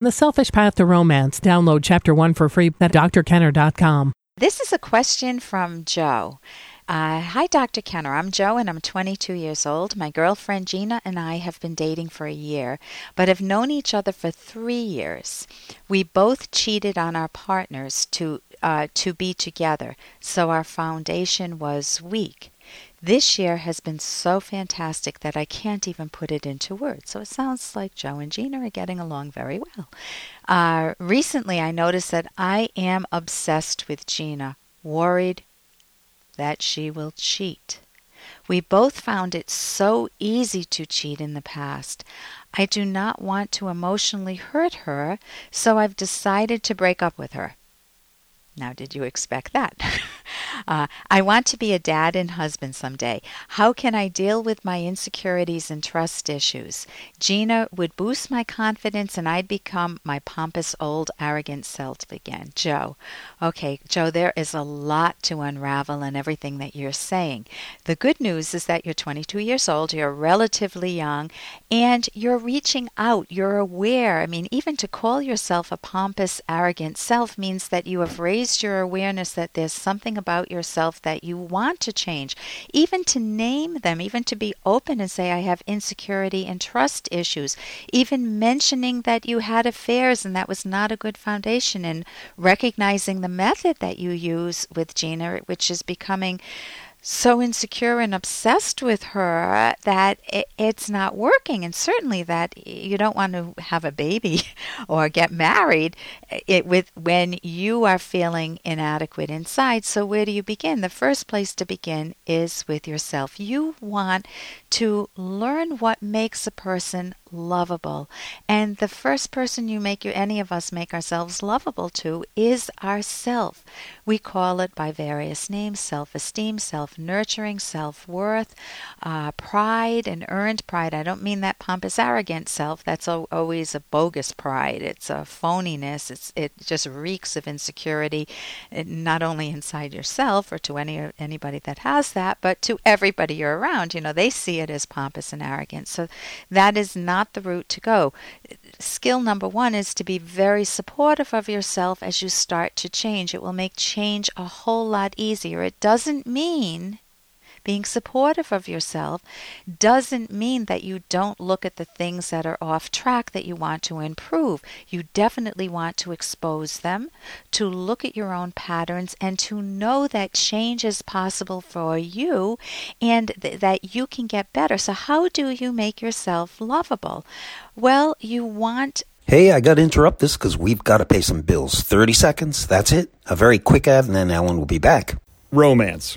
The Selfish Path to Romance. Download Chapter 1 for free at drkenner.com. This is a question from Joe. Uh, Hi, Dr. Kenner. I'm Joe and I'm 22 years old. My girlfriend Gina and I have been dating for a year, but have known each other for three years. We both cheated on our partners to, uh, to be together, so our foundation was weak. This year has been so fantastic that I can't even put it into words. So it sounds like Joe and Gina are getting along very well. Uh, recently, I noticed that I am obsessed with Gina, worried that she will cheat. We both found it so easy to cheat in the past. I do not want to emotionally hurt her, so I've decided to break up with her. Now, did you expect that? Uh, I want to be a dad and husband someday. How can I deal with my insecurities and trust issues? Gina would boost my confidence and I'd become my pompous, old, arrogant self again. Joe. Okay, Joe, there is a lot to unravel in everything that you're saying. The good news is that you're 22 years old, you're relatively young, and you're reaching out. You're aware. I mean, even to call yourself a pompous, arrogant self means that you have raised your awareness that there's something about about yourself that you want to change, even to name them, even to be open and say, I have insecurity and trust issues, even mentioning that you had affairs and that was not a good foundation, and recognizing the method that you use with Gina, which is becoming so insecure and obsessed with her that it's not working. And certainly that you don't want to have a baby or get married eh, it with when you are feeling inadequate inside. So where do you begin? The first place to begin is with yourself. You want to learn what makes a person lovable. And the first person you make you, any of us make ourselves lovable to is ourself. We call it by various names self-esteem, self-nurturing, self-worth, uh, pride and earned pride. I don't mean that pompous arrogant self. That's always a bogus pride. It's a phoniness. It's it just reeks of insecurity, not only inside yourself or to any anybody that has that, but to everybody you're around. You know, they see it as pompous and arrogant. So that is not not the route to go. Skill number one is to be very supportive of yourself as you start to change. It will make change a whole lot easier. It doesn't mean being supportive of yourself doesn't mean that you don't look at the things that are off track that you want to improve. You definitely want to expose them, to look at your own patterns, and to know that change is possible for you and th- that you can get better. So, how do you make yourself lovable? Well, you want Hey, I got to interrupt this because we've got to pay some bills. 30 seconds, that's it. A very quick ad, and then Ellen will be back. Romance.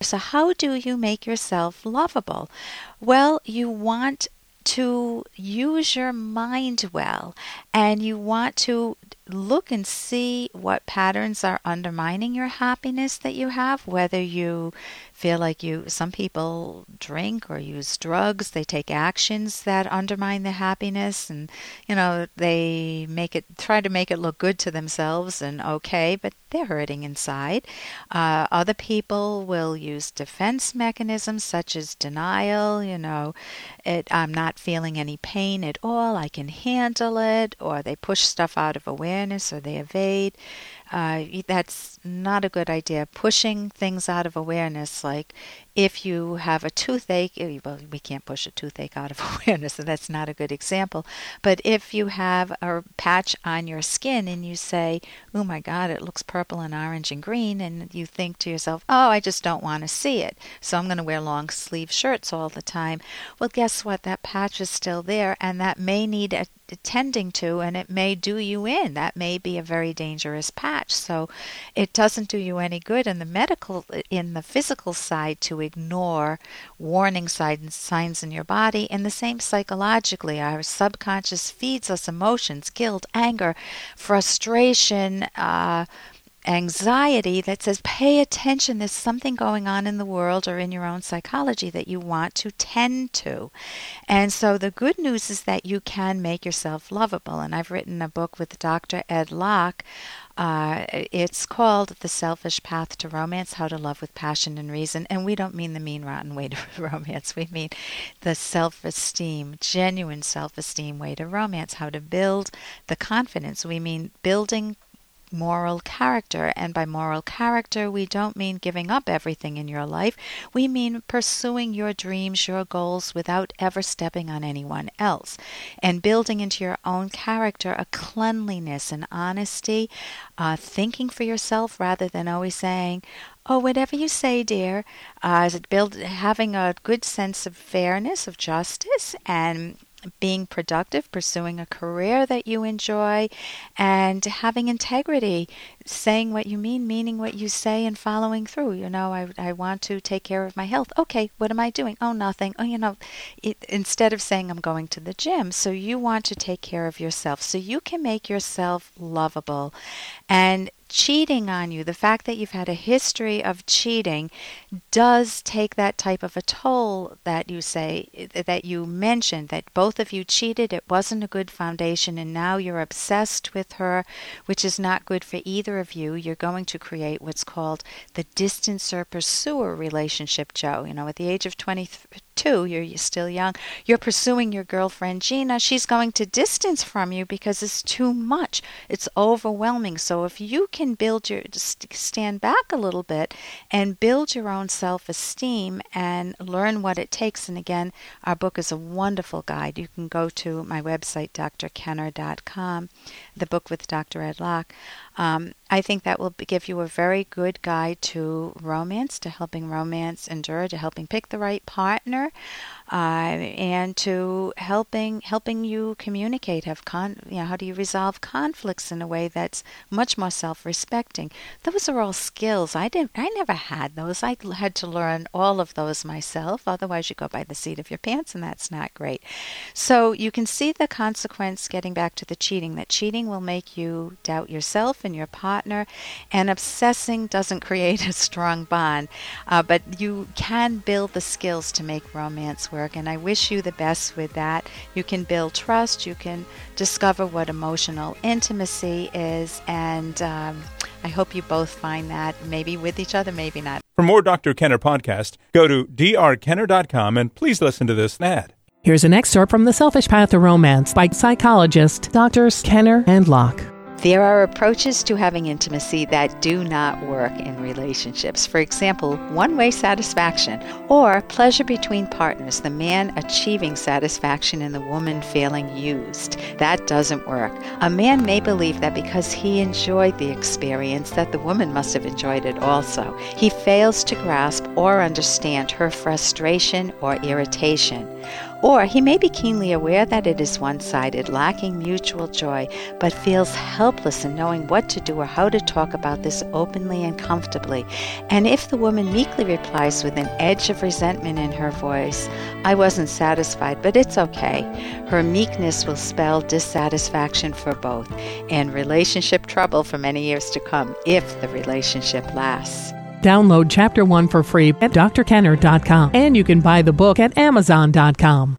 So, how do you make yourself lovable? Well, you want to use your mind well and you want to look and see what patterns are undermining your happiness that you have whether you feel like you some people drink or use drugs they take actions that undermine the happiness and you know they make it try to make it look good to themselves and okay but they're hurting inside. Uh, other people will use defense mechanisms such as denial you know it, i'm not feeling any pain at all i can handle it or they push stuff out of awareness or they evade uh, that's not a good idea. Pushing things out of awareness, like if you have a toothache, eh, well, we can't push a toothache out of awareness, so that's not a good example. But if you have a patch on your skin and you say, oh my God, it looks purple and orange and green, and you think to yourself, oh, I just don't want to see it, so I'm going to wear long sleeve shirts all the time. Well, guess what? That patch is still there, and that may need a tending to, and it may do you in. That may be a very dangerous patch. So it doesn't do you any good in the medical, in the physical side, to ignore warning signs, signs in your body, and the same psychologically. Our subconscious feeds us emotions, guilt, anger, frustration. Uh, anxiety that says, pay attention, there's something going on in the world or in your own psychology that you want to tend to. And so the good news is that you can make yourself lovable. And I've written a book with Dr. Ed Locke. Uh, it's called The Selfish Path to Romance How to Love with Passion and Reason. And we don't mean the mean, rotten way to romance. We mean the self esteem, genuine self esteem way to romance, how to build the confidence. We mean building moral character. And by moral character, we don't mean giving up everything in your life. We mean pursuing your dreams, your goals without ever stepping on anyone else. And building into your own character a cleanliness and honesty, uh, thinking for yourself rather than always saying, Oh, whatever you say, dear. Uh, is it build having a good sense of fairness, of justice, and being productive, pursuing a career that you enjoy, and having integrity, saying what you mean, meaning what you say, and following through. You know, I, I want to take care of my health. Okay, what am I doing? Oh, nothing. Oh, you know, it, instead of saying I'm going to the gym. So you want to take care of yourself so you can make yourself lovable. And cheating on you, the fact that you've had a history of cheating, does take that type of a toll that you say, that you mentioned, that both of you cheated, it wasn't a good foundation, and now you're obsessed with her, which is not good for either of you. You're going to create what's called the distancer pursuer relationship, Joe. You know, at the age of 22, you're, still young, you're pursuing your girlfriend Gina. She's going to distance from you because it's too much, it's overwhelming. So if you can can build your stand back a little bit and build your own self-esteem and learn what it takes. And again our book is a wonderful guide. You can go to my website drkenner.com the book with dr ed locke um, I think that will give you a very good guide to romance, to helping romance endure, to helping pick the right partner, more uh, and to helping helping you communicate. Have con, you know, how do you resolve conflicts in a way that's much more self-respecting? Those are all skills. I didn't. I never had those. I had to learn all of those myself. Otherwise, you go by the seat of your pants, and that's not great. So you can see the consequence. Getting back to the cheating, that cheating will make you doubt yourself and your partner. And obsessing doesn't create a strong bond, uh, but you can build the skills to make romance work. And I wish you the best with that. You can build trust, you can discover what emotional intimacy is, and um, I hope you both find that maybe with each other, maybe not. For more Dr. Kenner podcast, go to drkenner.com and please listen to this ad. Here's an excerpt from The Selfish Path to Romance by psychologist Drs. Kenner and Locke. There are approaches to having intimacy that do not work in relationships. For example, one way satisfaction or pleasure between partners, the man achieving satisfaction and the woman feeling used. That doesn't work. A man may believe that because he enjoyed the experience, that the woman must have enjoyed it also. He fails to grasp or understand her frustration or irritation. Or he may be keenly aware that it is one sided, lacking mutual joy, but feels helpless in knowing what to do or how to talk about this openly and comfortably. And if the woman meekly replies with an edge of resentment in her voice, I wasn't satisfied, but it's okay, her meekness will spell dissatisfaction for both and relationship trouble for many years to come if the relationship lasts. Download Chapter 1 for free at drkenner.com. And you can buy the book at amazon.com.